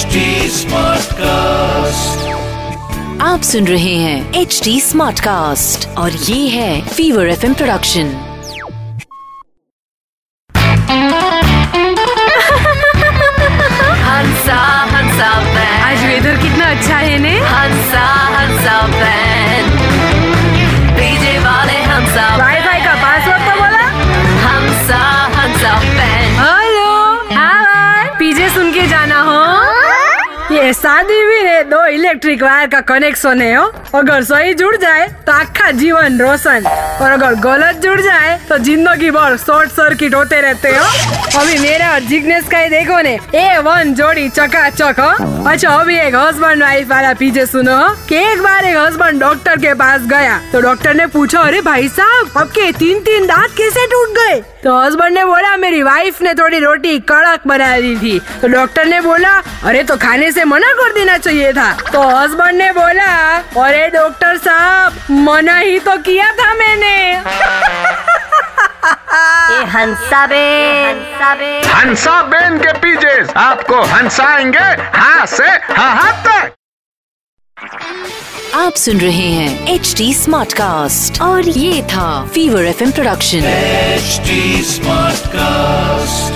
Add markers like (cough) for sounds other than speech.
HD Smartcast. आप सुन रहे हैं एच डी स्मार्ट कास्ट और ये है फीवर एफएम प्रोडक्शन हंसा हंसा बैंड आज वेदर कितना अच्छा है ने? हंसा हंसा बैंड डीजे वाले हंसा वाईफाई का पासवर्ड तो बोला? हंसा हंसा बैंड हेलो हाँ सुन के जाना हो। ये शादी भी है दो इलेक्ट्रिक वायर का कनेक्शन है हो अगर सही जुड़ जाए तो आखा जीवन रोशन और अगर गलत जुड़ जाए तो ज़िंदगी भर शॉर्ट सर्किट होते रहते हो अभी मेरा और जिग्नेश का ही देखो ने ए वन जोड़ी चकाचक हो अच्छा अभी एक हस्बैंड वाइफ वाला पीछे सुनो हो कि एक बार एक हस्बैंड डॉक्टर के पास गया तो डॉक्टर ने पूछा अरे भाई साहब आपके तीन तीन दांत कैसे टूट गए तो हस्बैंड ने बोला मेरी वाइफ ने थोड़ी रोटी कड़क बना दी थी तो डॉक्टर ने बोला अरे तो खाने से मना कर देना चाहिए था। तो हस्बैंड ने बोला अरे डॉक्टर साहब मना ही तो किया था मैंने। (laughs) ये हंसा बे हंसा बेन के पीछे आपको हंसाएँगे हाँ से हाँ तक। आप सुन रहे हैं एच डी स्मार्ट कास्ट और ये था Fever F production H smart Smartcast.